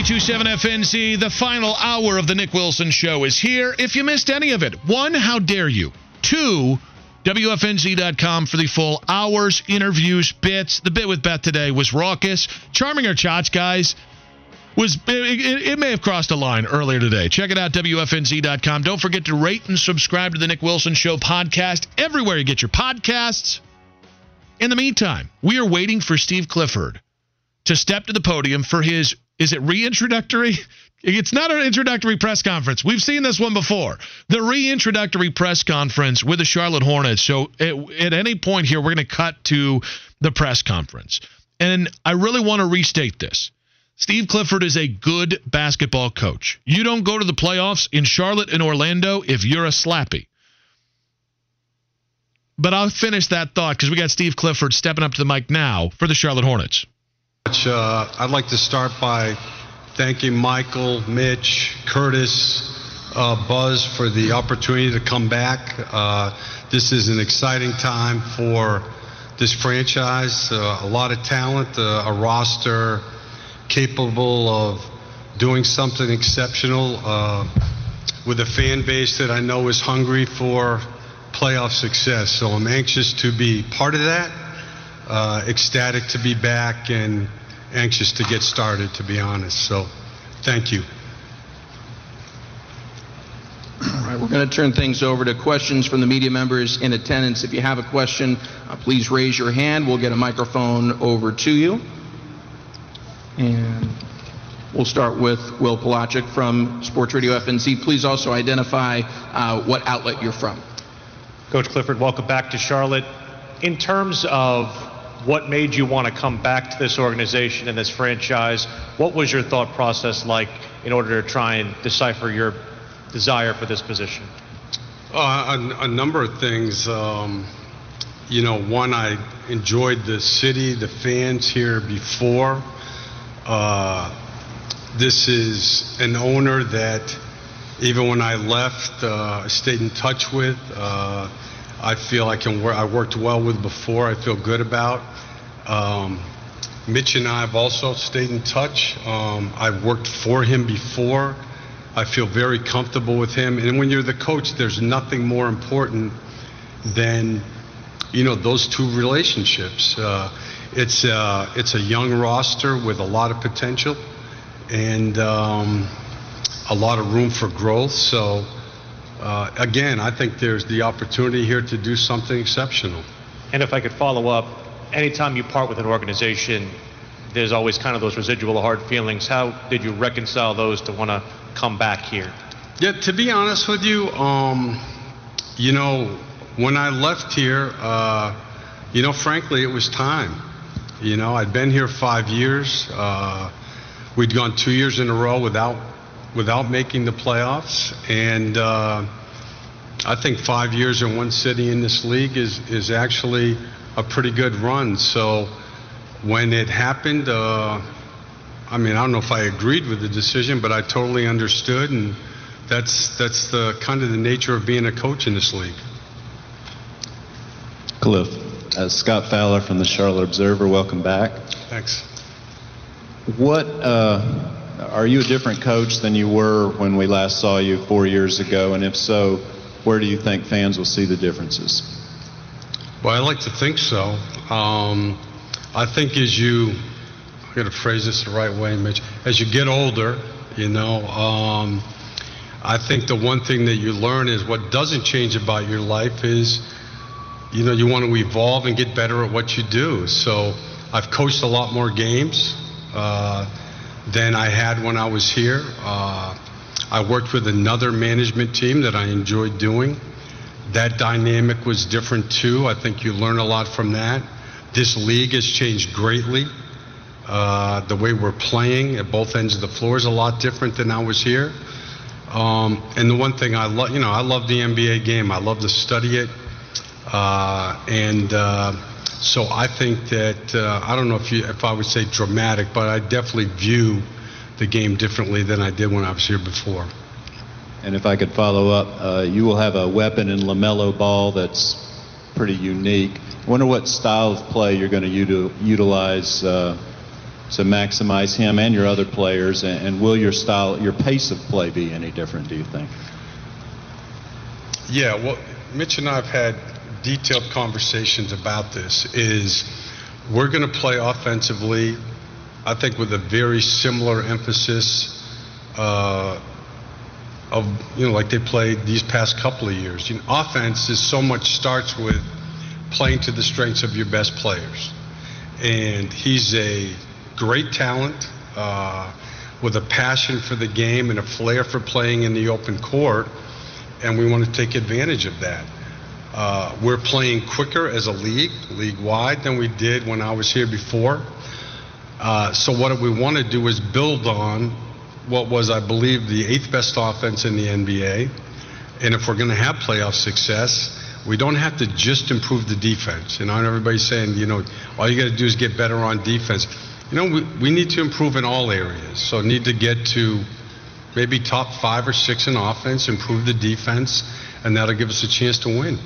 927 FNZ, the final hour of the Nick Wilson Show is here. If you missed any of it, one, how dare you? Two, WFNZ.com for the full hours, interviews, bits. The bit with Beth today was raucous. Charming her chots, guys. Was it, it, it may have crossed a line earlier today. Check it out, WFNZ.com. Don't forget to rate and subscribe to the Nick Wilson Show podcast everywhere you get your podcasts. In the meantime, we are waiting for Steve Clifford to step to the podium for his is it reintroductory? It's not an introductory press conference. We've seen this one before. The reintroductory press conference with the Charlotte Hornets. So at, at any point here, we're going to cut to the press conference. And I really want to restate this. Steve Clifford is a good basketball coach. You don't go to the playoffs in Charlotte and Orlando if you're a slappy. But I'll finish that thought because we got Steve Clifford stepping up to the mic now for the Charlotte Hornets. Uh, I'd like to start by thanking Michael, Mitch, Curtis, uh, Buzz for the opportunity to come back. Uh, this is an exciting time for this franchise. Uh, a lot of talent, uh, a roster capable of doing something exceptional uh, with a fan base that I know is hungry for playoff success. So I'm anxious to be part of that. Uh, ecstatic to be back and anxious to get started, to be honest. So, thank you. All right, we're going to turn things over to questions from the media members in attendance. If you have a question, uh, please raise your hand. We'll get a microphone over to you. And we'll start with Will Palachik from Sports Radio FNZ. Please also identify uh, what outlet you're from. Coach Clifford, welcome back to Charlotte. In terms of what made you want to come back to this organization and this franchise, what was your thought process like in order to try and decipher your desire for this position? Uh, a, a, number of things. Um, you know, one, I enjoyed the city, the fans here before. Uh, this is an owner that, even when I left, uh, I stayed in touch with. I feel I can work. I worked well with before. I feel good about. Um, Mitch and I have also stayed in touch. Um, I've worked for him before. I feel very comfortable with him. And when you're the coach, there's nothing more important than, you know, those two relationships. Uh, it's uh, it's a young roster with a lot of potential and um, a lot of room for growth. So. Uh, again, I think there's the opportunity here to do something exceptional. And if I could follow up, anytime you part with an organization, there's always kind of those residual hard feelings. How did you reconcile those to want to come back here? Yeah, to be honest with you, um, you know, when I left here, uh, you know, frankly, it was time. You know, I'd been here five years. Uh, we'd gone two years in a row without without making the playoffs. And uh, I think five years in one city in this league is, is actually a pretty good run. So when it happened, uh, I mean, I don't know if I agreed with the decision, but I totally understood. And that's, that's the kind of the nature of being a coach in this league. Cliff, uh, Scott Fowler from the Charlotte Observer, welcome back. Thanks. What, uh, are you a different coach than you were when we last saw you four years ago? And if so, where do you think fans will see the differences? Well, I like to think so. Um, I think as you, I got to phrase this the right way, Mitch. As you get older, you know, um, I think the one thing that you learn is what doesn't change about your life is, you know, you want to evolve and get better at what you do. So I've coached a lot more games. Uh, than I had when I was here. Uh, I worked with another management team that I enjoyed doing. That dynamic was different too. I think you learn a lot from that. this league has changed greatly. Uh, the way we're playing at both ends of the floor is a lot different than I was here. Um, and the one thing I love, you know, I love the NBA game. I love to study it. Uh, and uh, so I think that uh, I don't know if you, if I would say dramatic, but I definitely view the game differently than I did when I was here before. And if I could follow up, uh, you will have a weapon in LaMelo Ball that's pretty unique. I wonder what style of play you're going to util- utilize uh, to maximize him and your other players, and, and will your style, your pace of play be any different, do you think? Yeah, well, Mitch and I have had detailed conversations about this. Is we're going to play offensively, I think, with a very similar emphasis uh, of you know like they played these past couple of years. You know, offense is so much starts with playing to the strengths of your best players, and he's a great talent. Uh, with a passion for the game and a flair for playing in the open court, and we want to take advantage of that. Uh, we're playing quicker as a league, league wide, than we did when I was here before. Uh, so what we want to do is build on what was, I believe, the eighth best offense in the NBA. And if we're going to have playoff success, we don't have to just improve the defense. I know everybody's saying, you know, all you got to do is get better on defense. You know, we, we need to improve in all areas. So need to get to maybe top five or six in offense, improve the defense, and that'll give us a chance to win.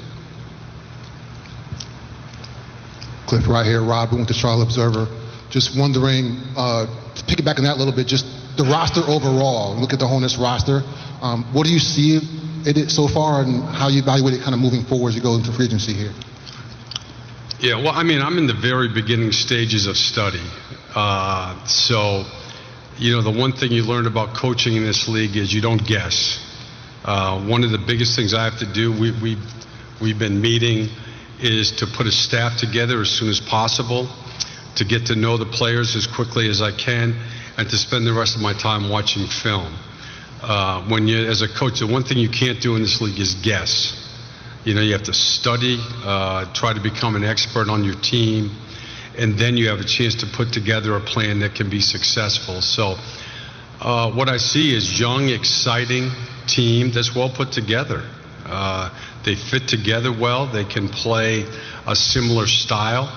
Cliff, right here, Rob with the Charlotte Observer. Just wondering, uh, to back on that a little bit, just the roster overall. Look at the Hornets roster. Um, what do you see it so far, and how you evaluate it kind of moving forward as you go into free agency here? Yeah, well, I mean, I'm in the very beginning stages of study. Uh, so, you know, the one thing you learn about coaching in this league is you don't guess. Uh, one of the biggest things I have to do, we, we, we've been meeting, is to put a staff together as soon as possible, to get to know the players as quickly as I can, and to spend the rest of my time watching film. Uh, when you, as a coach, the one thing you can't do in this league is guess. You know, you have to study, uh, try to become an expert on your team, and then you have a chance to put together a plan that can be successful. So, uh, what I see is young, exciting team that's well put together. Uh, they fit together well. They can play a similar style.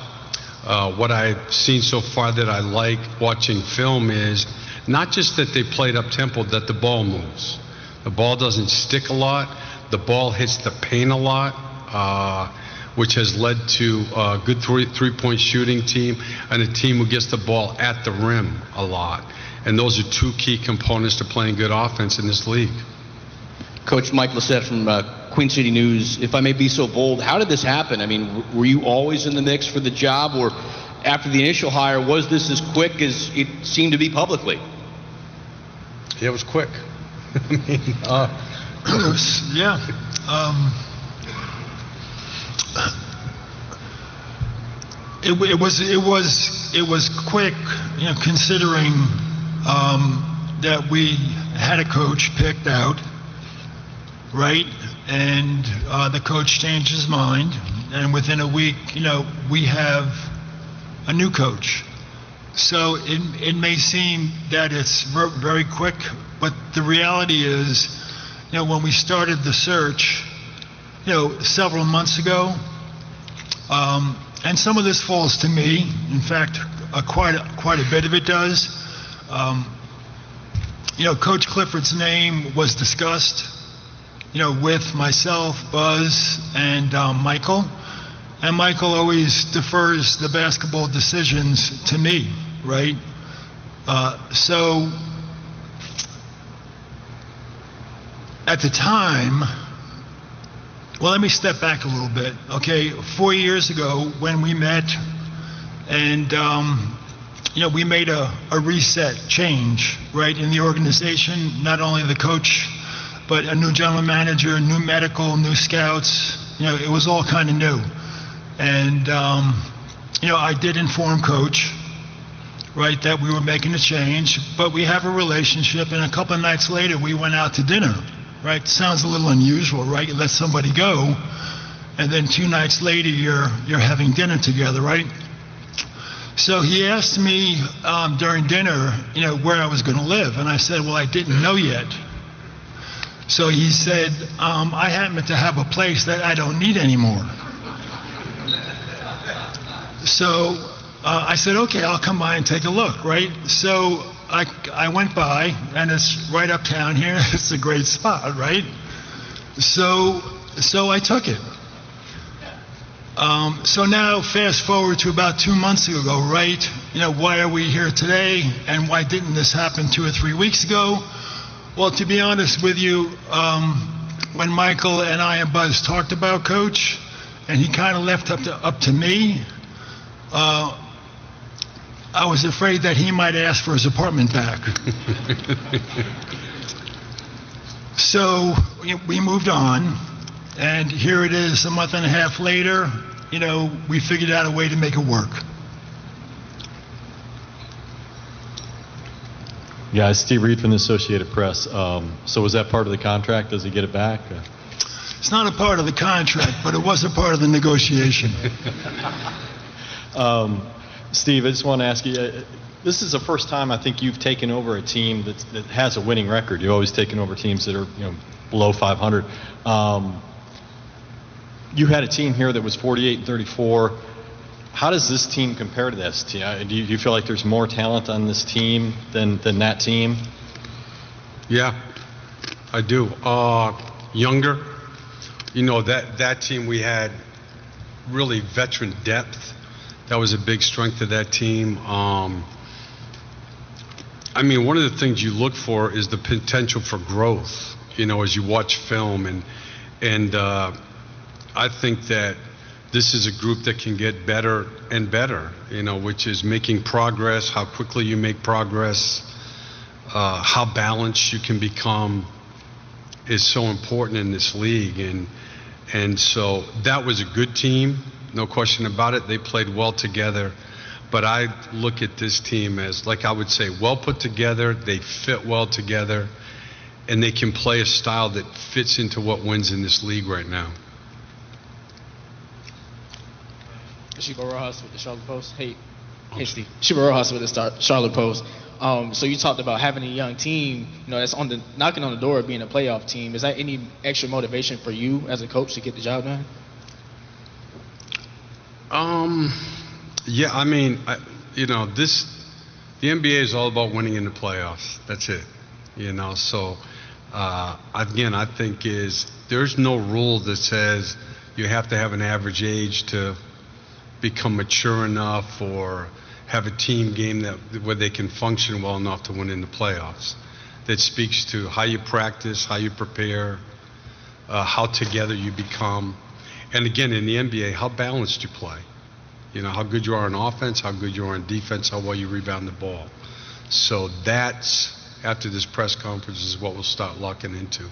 Uh, what I've seen so far that I like watching film is not just that they played up tempo, that the ball moves. The ball doesn't stick a lot. The ball hits the paint a lot, uh, which has led to a good three, three-point shooting team and a team who gets the ball at the rim a lot. And those are two key components to playing good offense in this league. Coach Mike Lissette from uh, Queen City News, if I may be so bold, how did this happen? I mean, were you always in the mix for the job, or after the initial hire, was this as quick as it seemed to be publicly? Yeah, it was quick. I mean, uh, was, yeah. Um, it, it was it was it was quick, you know, considering um, that we had a coach picked out, right? And uh, the coach changed his mind, and within a week, you know, we have a new coach. So it, it may seem that it's very quick, but the reality is, you know, when we started the search, you know, several months ago, um, and some of this falls to me. In fact, uh, quite a, quite a bit of it does. Um, you know, Coach Clifford's name was discussed, you know, with myself, Buzz, and um, Michael. And Michael always defers the basketball decisions to me, right? Uh, so at the time, well, let me step back a little bit. Okay, four years ago when we met, and um, you know, we made a, a reset change, right, in the organization. Not only the coach, but a new general manager, new medical, new scouts. You know, it was all kind of new. And um, you know, I did inform coach, right, that we were making a change, but we have a relationship. And a couple of nights later, we went out to dinner right? Sounds a little unusual, right? You let somebody go, and then two nights later you're you're having dinner together, right? So he asked me um, during dinner, you know, where I was going to live, and I said, well, I didn't know yet. So he said, um, I happen to have a place that I don't need anymore. So uh, I said, okay, I'll come by and take a look, right? So I, I went by, and it's right uptown here. It's a great spot, right? So, so I took it. Um, so now, fast forward to about two months ago, right? You know, why are we here today, and why didn't this happen two or three weeks ago? Well, to be honest with you, um, when Michael and I and Buzz talked about Coach, and he kind of left up to up to me, uh, I was afraid that he might ask for his apartment back. so we moved on, and here it is a month and a half later. You know, we figured out a way to make it work. Yeah, Steve Reed from the Associated Press. Um, so was that part of the contract? Does he get it back? It's not a part of the contract, but it was a part of the negotiation. um, Steve, I just want to ask you. Uh, this is the first time I think you've taken over a team that, that has a winning record. You've always taken over teams that are you know below 500. Um, you had a team here that was 48 and 34. How does this team compare to this? Uh, do you, do you feel like there's more talent on this team than, than that team? Yeah, I do. Uh, younger, you know that that team we had really veteran depth that was a big strength of that team. Um, I mean, one of the things you look for is the potential for growth. You know, as you watch film, and and uh, I think that this is a group that can get better and better. You know, which is making progress, how quickly you make progress, uh, how balanced you can become, is so important in this league, and and so that was a good team no question about it. They played well together. But I look at this team as, like I would say, well put together. They fit well together. And they can play a style that fits into what wins in this league right now. Shiva Rojas with the Charlotte Post. Hey, hey Steve. Shiva Rojas with the Charlotte Post. Um, so you talked about having a young team, you know, that's on the knocking on the door of being a playoff team. Is that any extra motivation for you as a coach to get the job done? Um, yeah, I mean, I, you know, this, the NBA is all about winning in the playoffs. That's it. You know, so uh, again, I think is there's no rule that says you have to have an average age to become mature enough or have a team game that where they can function well enough to win in the playoffs. That speaks to how you practice, how you prepare, uh, how together you become. And again, in the NBA, how balanced you play. You know, how good you are on offense, how good you are on defense, how well you rebound the ball. So that's, after this press conference, is what we'll start locking into.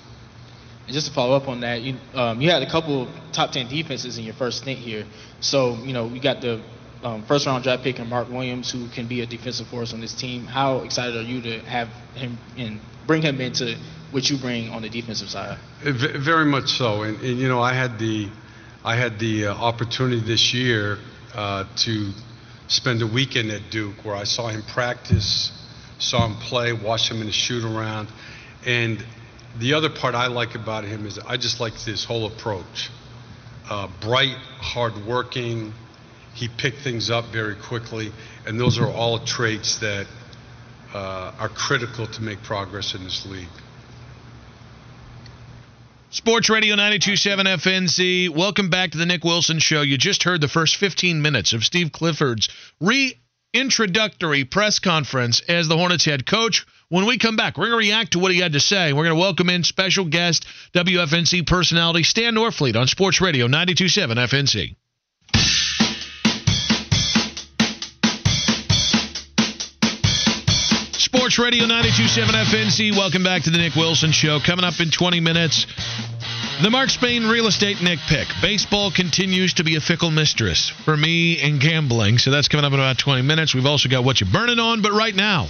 And just to follow up on that, you um, you had a couple top ten defenses in your first stint here. So you know you got the um, first round draft pick and Mark Williams, who can be a defensive force on this team. How excited are you to have him and bring him into what you bring on the defensive side? Very much so. And, and you know, I had the I had the uh, opportunity this year uh, to spend a weekend at Duke where I saw him practice, saw him play, watched him in the shoot around. And the other part I like about him is I just like his whole approach. Uh, bright, hardworking. He picked things up very quickly, and those are all traits that uh, are critical to make progress in this league. Sports Radio 927 FNZ. Welcome back to the Nick Wilson Show. You just heard the first 15 minutes of Steve Clifford's reintroductory press conference as the Hornets head coach. When we come back, we're going to react to what he had to say. We're going to welcome in special guest, WFNZ personality Stan Norfleet on Sports Radio 927 FNZ. Sports Radio 927 FNZ. Welcome back to the Nick Wilson Show. Coming up in 20 minutes, the Mark Spain real estate Nick pick. Baseball continues to be a fickle mistress for me in gambling. So that's coming up in about 20 minutes. We've also got what you're burning on. But right now,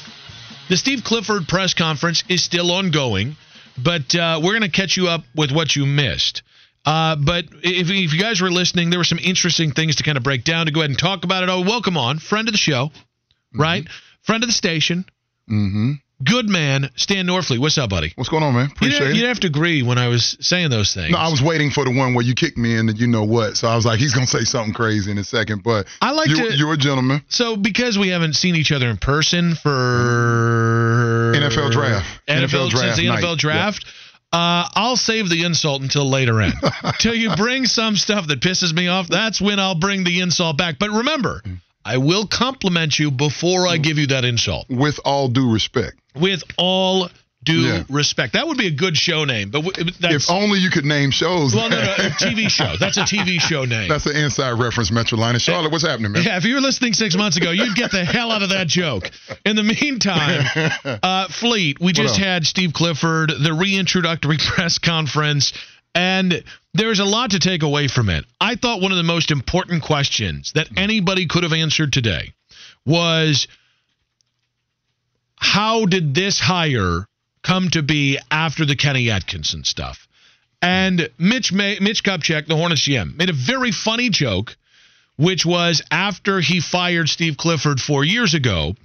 the Steve Clifford press conference is still ongoing. But uh, we're going to catch you up with what you missed. Uh, but if, if you guys were listening, there were some interesting things to kind of break down. To go ahead and talk about it. Oh, welcome on, friend of the show, right? Friend of the station. Mm-hmm. Good man, Stan Norfleet. What's up, buddy? What's going on, man? You Appreciate didn't, it. you didn't have to agree when I was saying those things. No, I was waiting for the one where you kicked me in and you know what. So I was like, he's gonna say something crazy in a second. But I like you, to- You're a gentleman. So because we haven't seen each other in person for NFL draft. NFL, NFL draft since the night. NFL draft. Uh, I'll save the insult until later in. Till you bring some stuff that pisses me off, that's when I'll bring the insult back. But remember, I will compliment you before I give you that insult. With all due respect. With all due Yeah. respect. That would be a good show name. But w- if only you could name shows. well, no, no, a TV show. That's a TV show name. That's an inside reference, Metroline. Charlotte, what's happening, man? Yeah, if you were listening six months ago, you'd get the hell out of that joke. In the meantime, uh, Fleet, we just had Steve Clifford, the reintroductory press conference, and there's a lot to take away from it. I thought one of the most important questions that anybody could have answered today was how did this hire come to be after the Kenny Atkinson stuff? And Mitch May, Mitch Kupchak, the Hornets GM, made a very funny joke which was after he fired Steve Clifford four years ago.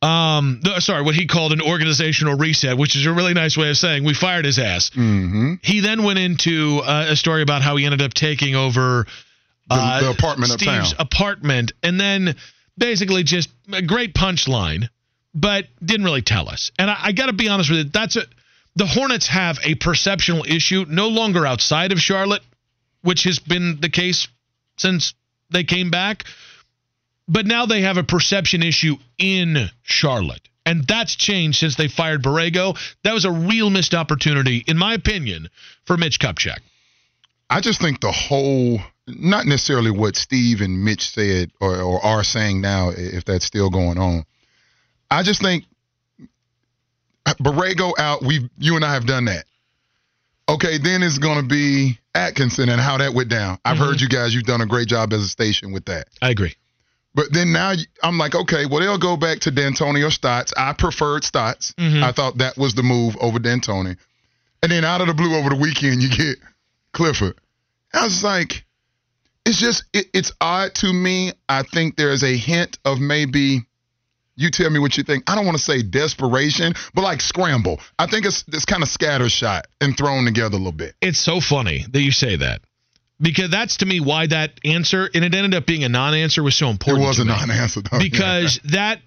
Um, no, sorry, what he called an organizational reset, which is a really nice way of saying we fired his ass. Mm-hmm. He then went into uh, a story about how he ended up taking over uh, the apartment Steve's uptown. apartment, and then basically just a great punchline, but didn't really tell us. And I, I got to be honest with you, that's a the Hornets have a perceptional issue, no longer outside of Charlotte, which has been the case since they came back. But now they have a perception issue in Charlotte. And that's changed since they fired Borrego. That was a real missed opportunity, in my opinion, for Mitch Kupchak. I just think the whole, not necessarily what Steve and Mitch said or, or are saying now, if that's still going on. I just think Borrego out. We, you and I have done that. Okay, then it's going to be Atkinson and how that went down. I've heard you guys. You've done a great job as a station with that. I agree. But then now I'm like, okay, well they'll go back to D'Antoni or Stotts. I preferred Stotts. Mhm. I thought that was the move over D'Antoni. And then out of the blue over the weekend, you get Clifford. I was like, it's just it, it's odd to me. I think there's a hint of maybe. You tell me what you think. I don't want to say desperation, but like scramble. I think it's it's kind of scattershot and thrown together a little bit. It's so funny that you say that. Because that's to me why that answer, and it ended up being a non answer, was so important. It was a me. non-answer though. because that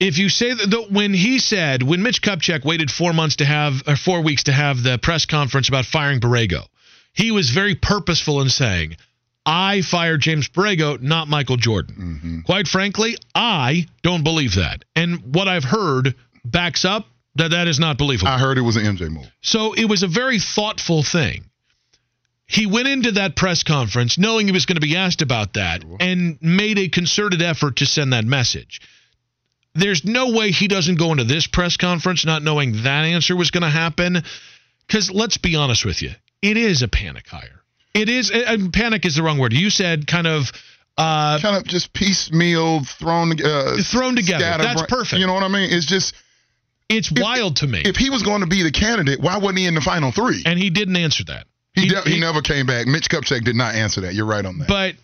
if you say that the, when he said when Mitch Kupchak waited four months to have or four weeks to have the press conference about firing Borrego, he was very purposeful in saying, "I fired James Borrego, not Michael Jordan." Mm-hmm. Quite frankly, I don't believe that, and what I've heard backs up that that is not believable. I heard it was an MJ move. So it was a very thoughtful thing. He went into that press conference knowing he was going to be asked about that and made a concerted effort to send that message. There's no way he doesn't go into this press conference not knowing that answer was going to happen. Because let's be honest with you, it is a panic hire. It is, and panic is the wrong word. You said kind of. Uh, kind of just piecemeal thrown uh, thrown together. That's perfect. You know what I mean? It's just it's wild to me. If he was going to be the candidate, why wasn't he in the final three? And he didn't answer that. He de- he, never came back. Mitch Kupchak did not answer that. You're right on that. But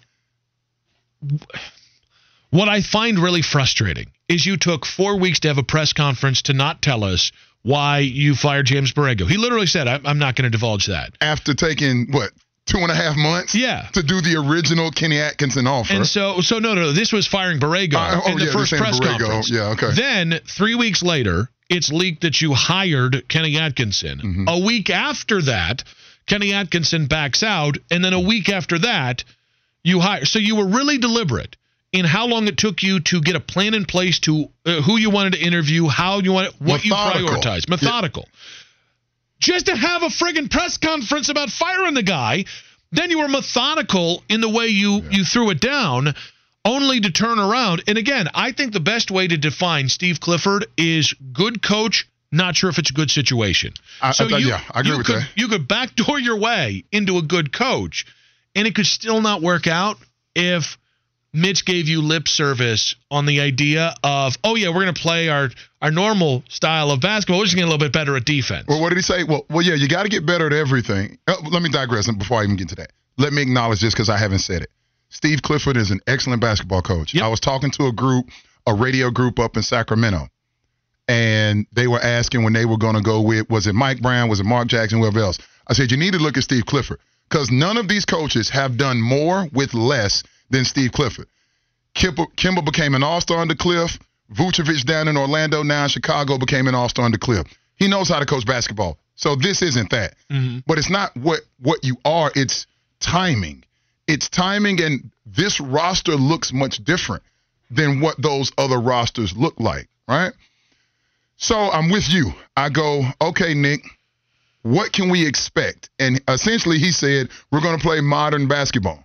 what I find really frustrating is you took four weeks to have a press conference to not tell us why you fired James Borrego. He literally said, "I'm, I'm not going to divulge that." After taking what two and a half months, yeah, to do the original Kenny Atkinson offer. And so, so no, no, this was firing Borrego Uh, oh, in the yeah, first press Borrego. conference. Yeah, okay. Then three weeks later, it's leaked that you hired Kenny Atkinson. Mm-hmm. A week after that, Kenny Atkinson backs out, and then a week after that, you hire. So you were really deliberate in how long it took you to get a plan in place to uh, who you wanted to interview, how you want what Methodical. you prioritize, methodical. Just to have a friggin' press conference about firing the guy, then you were methodical in the way you you threw it down, only to turn around. And again, I think the best way to define Steve Clifford is good coach. Not sure if it's a good situation. I- I so thought- you, yeah, I agree you with could, that. You could backdoor your way into a good coach, and it could still not work out if Mitch gave you lip service on the idea of, oh yeah, we're going to play our our normal style of basketball. We're just getting a little bit better at defense. Well, what did he say? Well, well, yeah, you got to get better at everything. Uh, let me digress before I even get to that. Let me acknowledge this because I haven't said it. Steve Clifford is an excellent basketball coach. Yep. I was talking to a group, a radio group up in Sacramento, and they were asking when they were going to go with was it Mike Brown, was it Mark Jackson, whoever else. I said you need to look at Steve Clifford because none of these coaches have done more with less than Steve Clifford. Kemba became an all-star under Cliff. Vucevic down in Orlando, now in Chicago, became an all-star under Cliff. He knows how to coach basketball. So this isn't that. Mm-hmm. But it's not what what you are, it's timing. It's timing and this roster looks much different than what those other rosters look like, right? So I'm with you. I go, okay, Nick, what can we expect? And essentially he said, we're going to play modern basketball.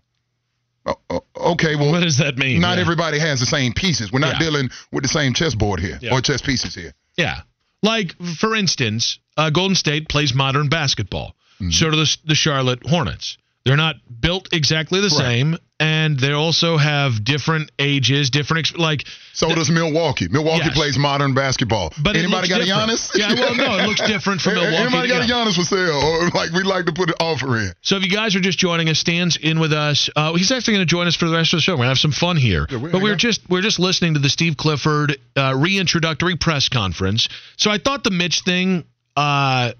O- o- Okay, well, what does that mean? not Yeah. everybody has the same pieces. We're not Yeah. dealing with the same chessboard here Yeah. or chess pieces here. Yeah. Like, for instance, uh, Golden State plays modern basketball. Mm-hmm. So do the, the Charlotte Hornets. They're not built exactly the same, and they also have different ages, different ex- like. So does Milwaukee. Milwaukee Yes. plays modern basketball. But anybody got a different. Giannis? Yeah, well, no, it looks different from Milwaukee. Anybody got Yeah. a Giannis for sale? Or like we like to put an offer in. So if you guys are just joining us, Stan's in with us. Uh, he's actually going to join us for the rest of the show. We're going to have some fun here. Yeah, we- but we're on. just we're just listening to the Steve Clifford uh, reintroductory press conference. So I thought the Mitch thing. Uh,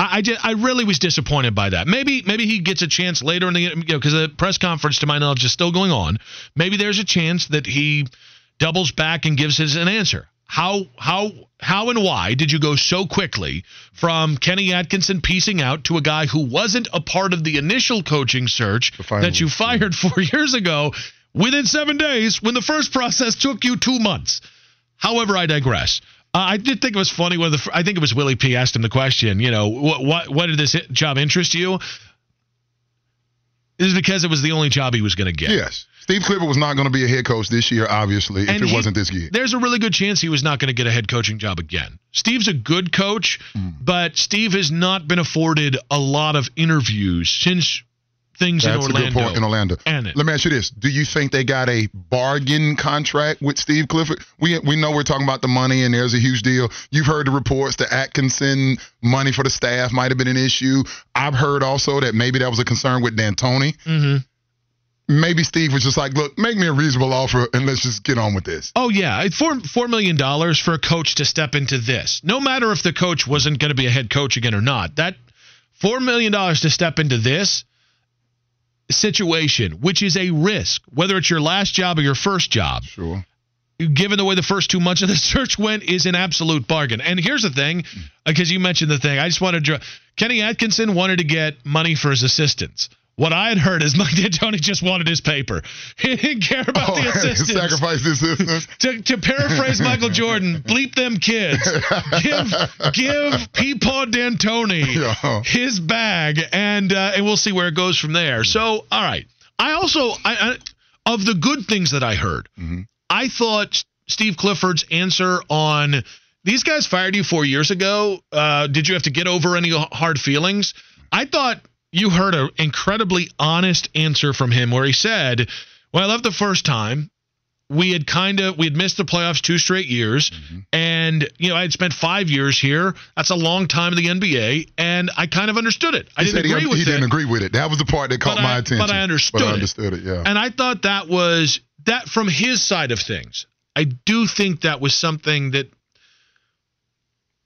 I I, just, I really was disappointed by that. Maybe maybe he gets a chance later in the you know because the press conference to my knowledge is still going on. Maybe there's a chance that he doubles back and gives his an answer. How how how and why did you go so quickly from Kenny Atkinson piecing out to a guy who wasn't a part of the initial coaching search that you fired four years ago within seven days when the first process took you two months? However, I digress. Uh, I did think it was funny when the I think it was Willie P asked him the question. You know, what what what did this job interest you? Is because it was the only job he was going to get. Yes. Steve Clifford was not going to be a head coach this year, obviously, if it he- wasn't this year. There's a really good chance he was not going to get a head coaching job again. Steve's a good coach, Hmm. but Steve has not been afforded a lot of interviews since things That's in a good point in Orlando. And it. Let me ask you this: Do you think they got a bargain contract with Steve Clifford? We we know we're talking about the money, and there's a huge deal. You've heard the reports that Atkinson money for the staff might have been an issue. I've heard also that maybe that was a concern with D'Antoni. hmm Maybe Steve was just like, "Look, make me a reasonable offer, and let's just get on with this." Oh yeah, four four million dollars for a coach to step into this. No matter if the coach wasn't going to be a head coach again or not, that four million dollars to step into this situation, which is a risk, whether it's your last job or your first job. Sure. given the way the first two months of the search went, is an absolute bargain. And here's the thing, uh, because you mentioned the thing, I just wanted to. Kenny Atkinson wanted to get money for his assistants. What I had heard is Mike D'Antoni just wanted his paper. He didn't care about Oh, the assistants. sacrifice the assistants. To, to paraphrase Michael Jordan, bleep them kids. Give give Peepaw D'Antoni Yeah. his bag, and uh, and we'll see where it goes from there. So, all right. I also, I, I of the good things that I heard, Mm-hmm. I thought Steve Clifford's answer on these guys fired you four years ago. Uh, did you have to get over any hard feelings? I thought you heard an incredibly honest answer from him where he said, "Well, I left the first time." we had kind of we had missed the playoffs two straight years mm-hmm. and you know i had spent five years here that's a long time in the nba and i kind of understood it i He didn't agree he, with he it didn't agree with it. That was the part that caught But my I- attention. but I understood But I it. understood it. Yeah. and i thought that was that from his side of things i do think that was something that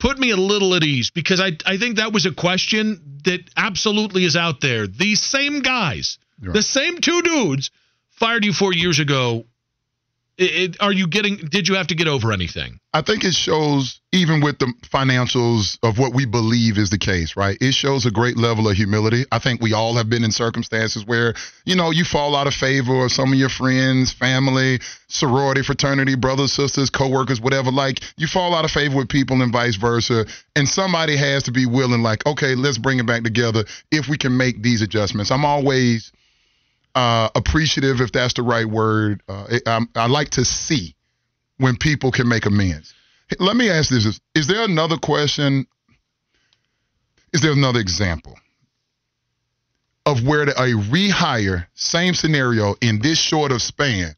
put me a little at ease because i i think that was a question that absolutely is out there these same guys Right. the same two dudes fired you four years ago it, are you getting did you have to get over anything I think it shows, even with the financials of what we believe is the case, right? It shows a great level of humility. I think we all have been in circumstances where, you know, you fall out of favor of some of your friends, family, sorority, fraternity, brothers, sisters, coworkers, whatever. Like, you fall out of favor with people and vice versa. And somebody has to be willing, like, okay, let's bring it back together if we can make these adjustments. I'm always uh, appreciative, if that's the right word. Uh, I, I'm- like to see when people can make amends. Let me ask this: Is there another question? Is there another example of where a rehire, same scenario in this short of span,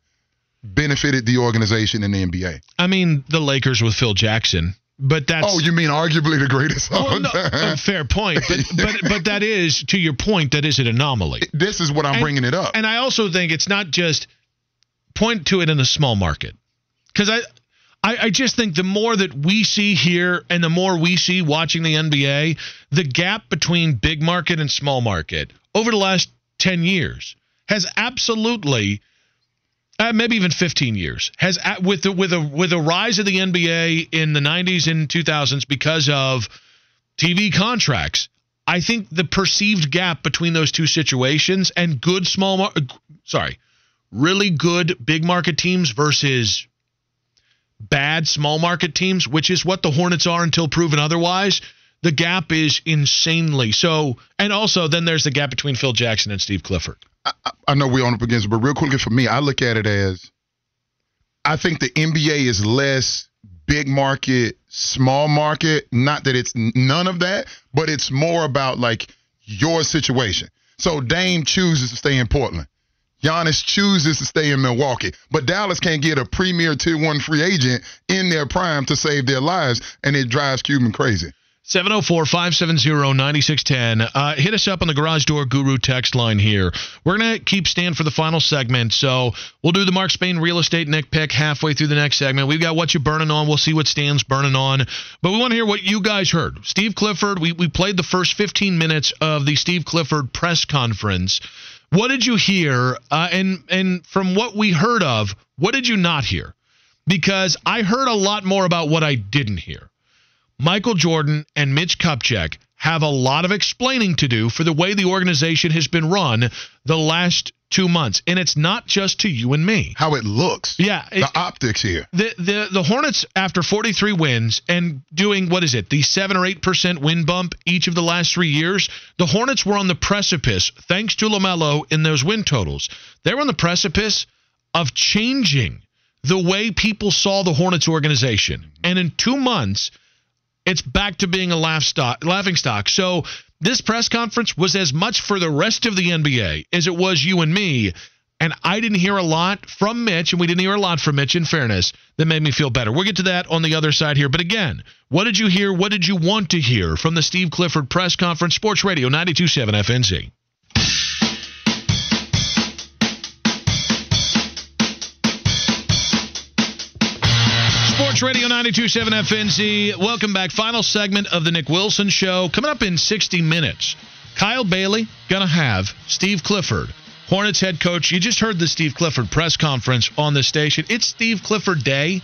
benefited the organization in the NBA? I mean, the Lakers with Phil Jackson, but that's Oh, you mean arguably the greatest oh, well, no, time? fair point, but, but but that is to your point. That is an anomaly. This is what I'm And- bringing it up. And I also think it's not just point to it in the small market because I, I I just think the more that we see here and the more we see watching the NBA, the gap between big market and small market over the last ten years has absolutely. Uh, maybe even 15 years has a- with the with a with a rise of the NBA in the 90s and 2000s because of TV contracts. I think the perceived gap between those two situations and good small, mar- sorry, really good big market teams versus bad small market teams, which is what the Hornets are until proven otherwise. The gap is insanely so, and also then there's the gap between Phil Jackson and Steve Clifford. I know we're on up against it, but real quickly for me, I look at it as I think the NBA is less big market, small market. Not that it's none of that, but it's more about like your situation. So Dame chooses to stay in Portland. Giannis chooses to stay in Milwaukee, but Dallas can't get a premier tier one free agent in their prime to save their lives, and it drives Cuban crazy. 704 570 9610. Uh, hit us up on the Garage Door Guru text line here. We're going to keep Stan for the final segment. So we'll do the Mark Spain real estate Nick pick halfway through the next segment. We've got what you're burning on. We'll see what Stan's burning on. But we want to hear what you guys heard. Steve Clifford, we, we played the first 15 minutes of the Steve Clifford press conference. What did you hear? Uh, and, and from what we heard of, what did you not hear? Because I heard a lot more about what I didn't hear. Michael Jordan and Mitch Kupchak have a lot of explaining to do for the way the organization has been run the last two months. And it's not just to you and me. How it looks. Yeah. The optics here. The, the the Hornets after 43 wins and doing what is it the seven or eight percent win bump each of the last three years, the Hornets were on the precipice thanks to Lamelo in those win totals. They were on the precipice of changing the way people saw the Hornets organization, and in two months, it's back to being a laugh stock, laughing stock. So this press conference was as much for the rest of the NBA as it was you and me. And I didn't hear a lot from Mitch, and we didn't hear a lot from Mitch, in fairness, that made me feel better. We'll get to that on the other side here. But again, what did you hear? What did you want to hear from the Steve Clifford press conference? Sports Radio 927 FNZ. Sports Radio 927 FNZ. Welcome back. Final segment of the Nick Wilson Show. Coming up in 60 minutes. Kyle Bailey going to have Steve Clifford, Hornets head coach. You just heard the Steve Clifford press conference on the station. It's Steve Clifford Day.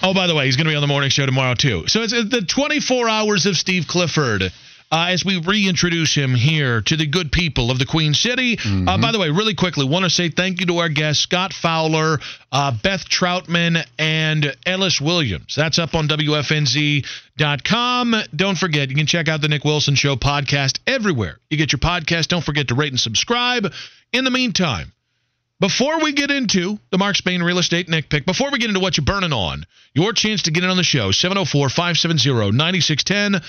Oh, by the way, he's going to be on the morning show tomorrow, too. So it's uh, the 24 hours of Steve Clifford. Uh, as we reintroduce him here to the good people of the Queen City. Uh, by the way, really quickly, want to say thank you to our guests, Scott Fowler, uh, Beth Troutman, and Ellis Williams. That's up on WFNZ.com. Don't forget, you can check out the Nick Wilson Show podcast everywhere. You get your podcast. Don't forget to rate and subscribe. In the meantime, before we get into the Mark Spain real estate Nick pick, before we get into what you're burning on, your chance to get in on the show, 704 570 9610.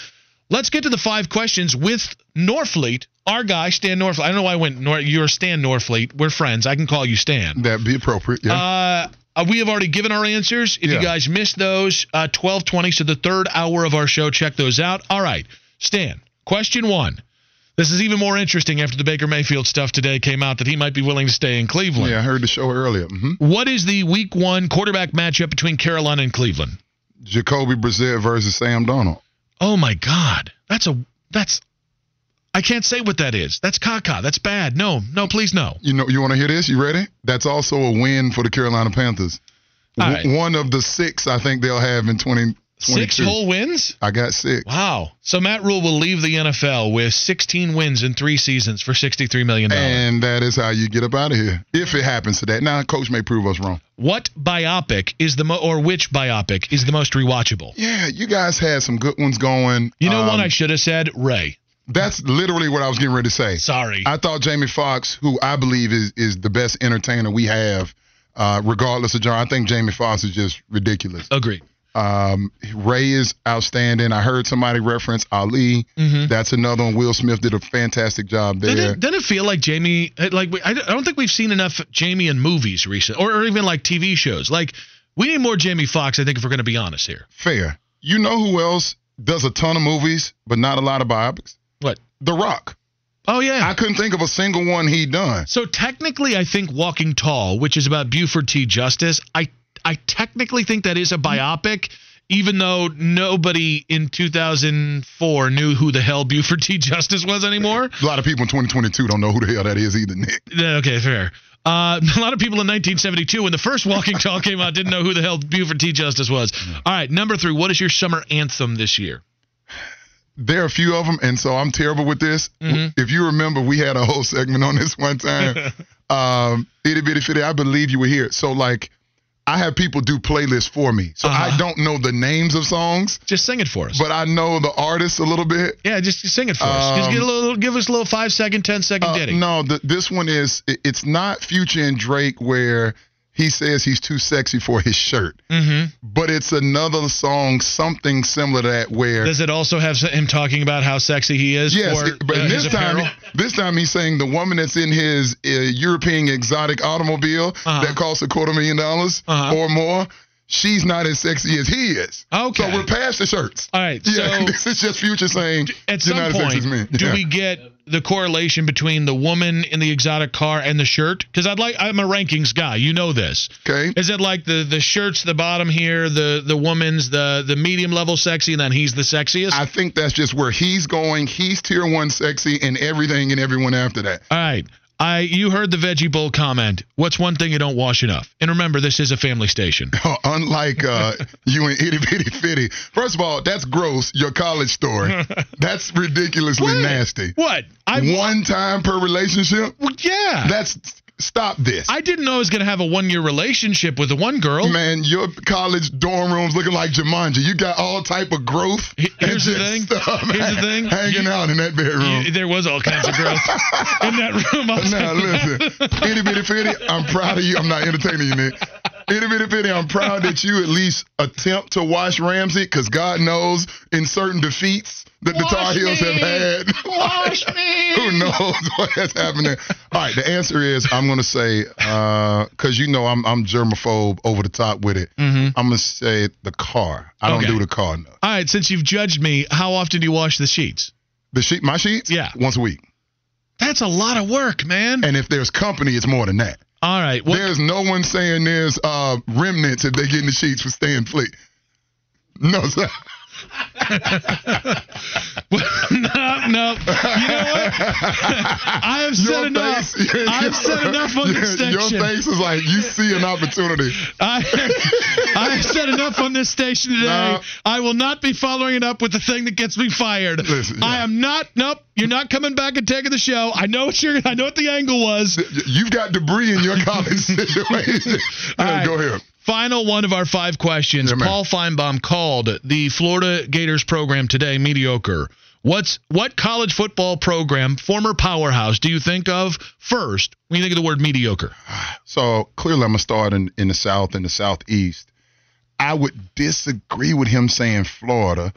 Let's get to the five questions with Norfleet, our guy, Stan Norfleet. I don't know why I went, Nor- you're Stan Norfleet. We're friends. I can call you Stan. That'd be appropriate. Yeah. Uh, uh, we have already given our answers. If you guys missed those, uh, 1220, so the third hour of our show, check those out. All right, Stan, question one. This is even more interesting after the Baker Mayfield stuff today came out that he might be willing to stay in Cleveland. yeah, I heard the show earlier. hmm What is the week one quarterback matchup between Carolina and Cleveland? Jacoby Brissett versus Sam Darnold. Oh my God, that's a that's. I can't say what that is. That's caca. That's bad. No, no, please no. You know, you want to hear this? You ready? That's also a win for the Carolina Panthers. Right. One of the six I think they'll have in 2022. Six whole wins. I got six. Wow. So Matt Rhule will leave the NFL with 16 wins in three seasons for 63 million dollars. And that is how you get up out of here. If it happens to that. Now, coach may prove us wrong. What biopic is the mo- or which biopic is the most rewatchable? Yeah, you guys had some good ones going. You know Um, what I should have said? Ray. That's literally what I was getting ready to say. Sorry. I thought Jamie Foxx, who I believe is is the best entertainer we have, uh, regardless of genre, I think Jamie Foxx is just ridiculous. Agreed. Um, Ray is outstanding. I heard somebody reference Ali. That's another one. Will Smith did a fantastic job there. Doesn't it, doesn't it feel like Jamie? Like I don't think we've seen enough Jamie in movies recently, or, or even like TV shows. Like we need more Jamie Foxx. I think if we're going to be honest here. Fair. You know who else does a ton of movies, but not a lot of biopics? What? The Rock. Oh yeah. I couldn't think of a single one he done. So technically, I think Walking Tall, which is about Buford T. Justice, I I technically think that is a biopic, even though nobody in 2004 knew who the hell Buford T. Justice was anymore. A lot of people in 2022 don't know who the hell that is either, Nick. Okay, fair. Uh, a lot of people in 1972, when the first Walking Tall came out, didn't know who the hell Buford T. Justice was. All right, number three. What is your summer anthem this year? There are a few of them, and so I'm terrible with this. If you remember, we had a whole segment on this one time. um, itty bitty fitty, I believe you were here. So like, I have people do playlists for me, so I don't know the names of songs, Just sing it for us. but I know the artists a little bit. yeah, just, just sing it for us. Just get a Um, little, give us a little five second, ten second Uh, ditty. no, the, this one is it- it's not Future and Drake where he says he's too sexy for his shirt, Mm-hmm. but it's another song, something similar to that where Does it also have him talking about how sexy he is? Yes, for, but uh, this time, this time he's saying the woman that's in his uh, European exotic automobile Uh-huh. that costs a quarter million dollars Uh-huh. or more, she's not as sexy as he is. Okay. So we're past the shirts. All right. Yeah, so this is just Future saying at some not as sexy point, as me. do Yeah. we get the correlation between the woman in the exotic car and the shirt? Because I'd like, I'm a rankings guy. You know this. Okay. Is it like the the shirts, the bottom here, the the woman's the the medium level sexy, and then he's the sexiest? I think that's just where he's going. He's tier one sexy and everything and everyone after that. All right. I you heard the veggie bowl comment. What's one thing you don't wash enough? And remember, this is a family station. Unlike uh, you and Itty Bitty Fitty. First of all, that's gross. Your college story. That's ridiculously nasty. What? I One time per relationship? Well, yeah. That's stop this. I didn't know I was going to have a one year relationship with the one girl. Man, your college dorm room's looking like Jumanji. You got all type of growth. Here's the thing. stuff, Here's man, the thing. Hanging You- out in that bedroom. You- there was all kinds of growth in that room. Now listen, itty bitty fitty, I'm proud of you. I'm not entertaining you, Nick. Itty bitty fitty, I'm proud that you at least attempt to watch Ramses, because God knows in certain defeats that the Tar Heels me. have had. Wash me. Who knows what has happened there? All right, the answer is I'm gonna say because you know I'm I'm germaphobe over the top with it. I'm gonna say the car. I don't do the car. No. All right, since you've judged me, how often do you wash the sheets? The sheet, my sheets. Yeah. once a week. That's a lot of work, man. And if there's company, it's more than that. All right. Well, There's no one saying there's uh, remnants if they get in the sheets for staying fleet. No, sir. No, no. You know what? I have said Your enough. face- I've said enough on this Your station. face is like you see an opportunity. I, I have said enough on this station today. No. I will not be following it up with the thing that gets me fired. Listen, I am not. Nope. You're not coming back and taking the show. I know what you're. I know what the angle was. You've got debris in your college situation. All Yeah, right. Go ahead. Final one of our five questions. Man. Paul Finebaum called the Florida Gators program today mediocre. What's what college football program, former powerhouse, do you think of first when you think of the word mediocre? So clearly, I'm gonna start in, in the South and the Southeast. I would disagree with him saying Florida.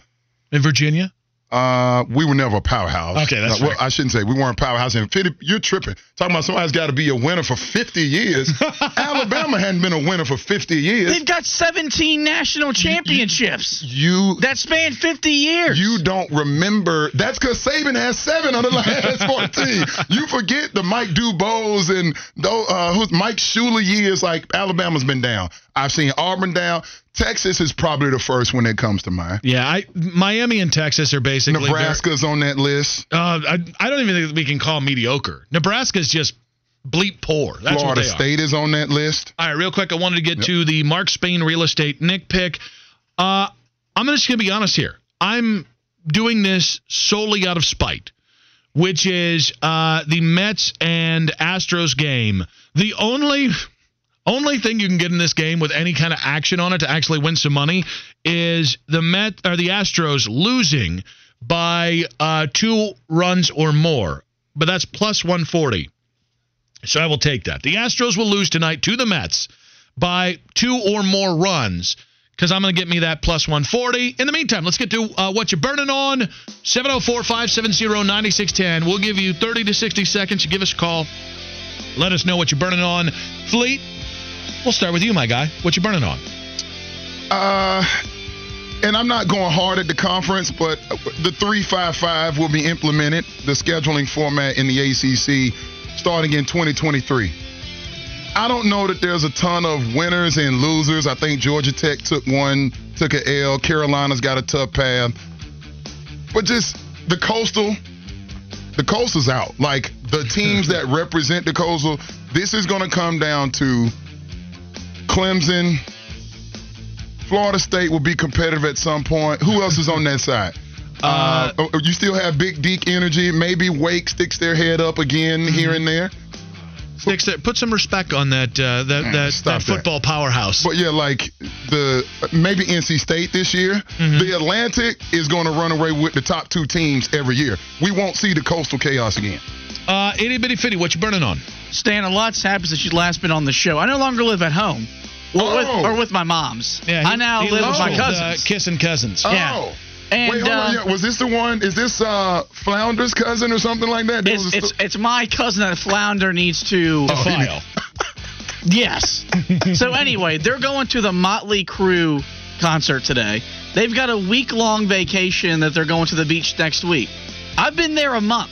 In Virginia? Uh, we were never a powerhouse. Okay, that's Uh, well. I shouldn't say we weren't a powerhouse. And 50, you're tripping. Talking about somebody's got to be a winner for 50 years. Alabama hadn't been a winner for 50 years. They've got 17 national championships You that span 50 years. You don't remember. That's because Saban has seven of the last 14. you forget the Mike Dubose and uh, who's Mike Shula years. Like Alabama's been down. I've seen Auburn down. Texas is probably the first one that comes to mind. Yeah, I Miami and Texas are basically Nebraska's on that list. Uh, I, I don't even think we can call mediocre. Nebraska's just bleep poor. That's Florida they are. State is on that list. All right, real quick, I wanted to get to the Mark Spain real estate Nick pick. Uh, I'm just going to be honest here. I'm doing this solely out of spite, which is uh, the Mets and Astros game. The only only thing you can get in this game with any kind of action on it to actually win some money is the Met or the Astros losing by uh, two runs or more. But that's plus 140. So I will take that. The Astros will lose tonight to the Mets by two or more runs because I'm going to get me that plus 140. In the meantime, let's get to uh, what you're burning on. 704 570 9610. We'll give you 30 to 60 seconds to give us a call. Let us know what you're burning on. Fleet, we'll start with you, my guy. What you burning on? Uh, and I'm not going hard at the conference, but the 355 will be implemented, the scheduling format in the ACC, starting in 2023. I don't know that there's a ton of winners and losers. I think Georgia Tech took one, took an L. Carolina's got a tough path. But just the coastal, the coastal's out. Like the teams that represent the coastal, this is going to come down to Clemson. Florida State will be competitive at some point. Who else is on that side? Uh, uh, you still have Big Deac energy. Maybe Wake sticks their head up again mm-hmm. here and there. Sticks there. Put some respect on that uh, that Man, that, that football that. powerhouse. But yeah, like the maybe NC State this year. Mm-hmm. The Atlantic is going to run away with the top two teams every year. We won't see the coastal chaos again. Uh, itty bitty fitty, what you burning on? Stan, a lot's happened since you last been on the show. I no longer live at home. Well, oh. with, or with my mom's. Yeah, he, I now live with my cousins. Uh, kissing cousins. Oh. Yeah. And, Wait, hold uh, on. Yeah, was this the one? Is this uh, Flounder's cousin or something like that? It's, it's, it's, my cousin that Flounder needs to oh, file. yes. so anyway, they're going to the Motley Crue concert today. They've got a week long vacation that they're going to the beach next week. I've been there a month,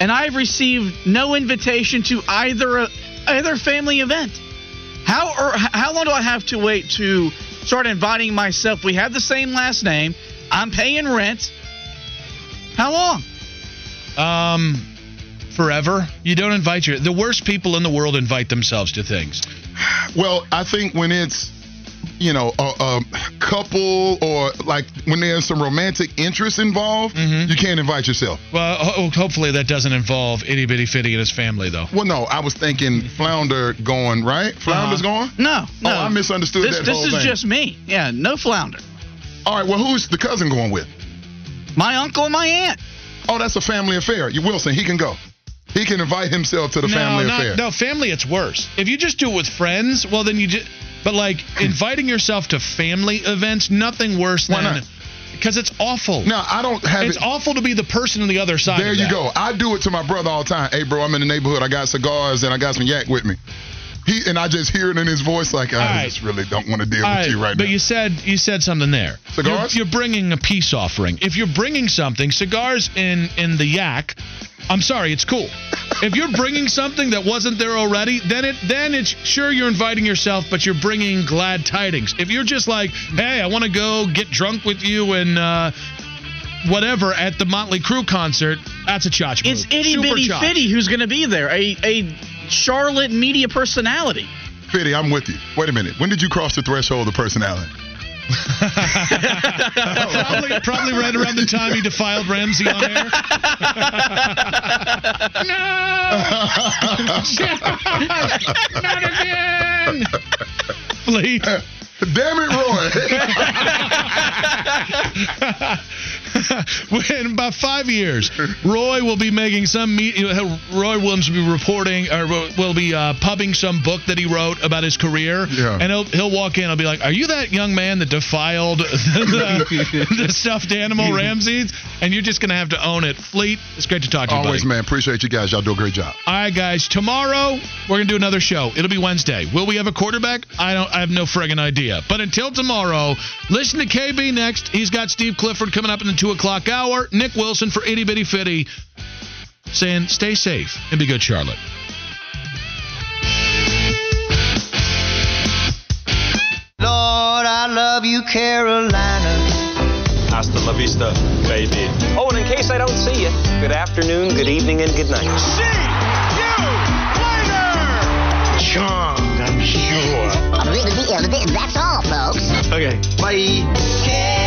and I've received no invitation to either either family event. How or how long do I have to wait to start inviting myself? We have the same last name. I'm paying rent. How long? Um, forever. You don't invite your. The worst people in the world invite themselves to things. Well, I think when it's you know, a, a, couple or like when there's some romantic interest involved, mm-hmm. you can't invite yourself. Well, ho- hopefully that doesn't involve itty bitty fitty and his family, though. Well, no, I was thinking Flounder going, right? Flounder's uh-huh. going? No, no. Oh, I misunderstood this, that This is thing. just me. Yeah, no Flounder. All right, well, who's the cousin going with? My uncle and my aunt. Oh, that's a family affair. You Wilson, he can go. He can invite himself to the no, family not, affair. No, family, it's worse. If you just do it with friends, well, then you just. But like inviting yourself to family events, nothing worse Why than. Not? Because it's awful. No, I don't have it's it. awful to be the person on the other side. There you go. I do it to my brother all the time. Hey, bro, I'm in the neighborhood. I got cigars and I got some yak with me. He and I just hear it in his voice like I right. just really don't want to deal all with right, you right but now. But you said you said something there. Cigars? You're, you're, bringing a peace offering. If you're bringing something, cigars in in the yak. I'm sorry, it's cool. if you're bringing something that wasn't there already, then it then it's sure you're inviting yourself, but you're bringing glad tidings. If you're just like, hey, I want to go get drunk with you and. Uh, whatever at the Motley Crue concert, that's a chotch move. It's itty bitty fitty who's going to be there. A a Charlotte media personality. Fitty, I'm with you. Wait a minute. When did you cross the threshold of personality? Probably, probably right around the time he defiled Ramses on air. no! Not again! Fleet. Damn it, Roy. in about five years, Roy will be making some. Me- Roy Williams will be reporting or will be uh, pubbing some book that he wrote about his career. Yeah. And he'll he'll walk in. I'll be like, "Are you that young man that defiled the, the stuffed animal Ramses?" And you're just gonna have to own it. Fleet, it's great to talk to you. Always, buddy. man. Appreciate you guys. Y'all do a great job. All right, guys. Tomorrow we're gonna do another show. It'll be Wednesday. Will we have a quarterback? I don't. I have no friggin' idea. But until tomorrow, listen to KB next. He's got Steve Clifford coming up in the two o'clock hour. Nick Wilson for Itty Bitty Fitty saying, stay safe and be good, Charlotte. Lord, I love you, Carolina. Hasta la vista, baby. Oh, and in case I don't see you, good afternoon, good evening, and good night. See you later! Charmed, I'm sure. That's all, folks. Okay, bye.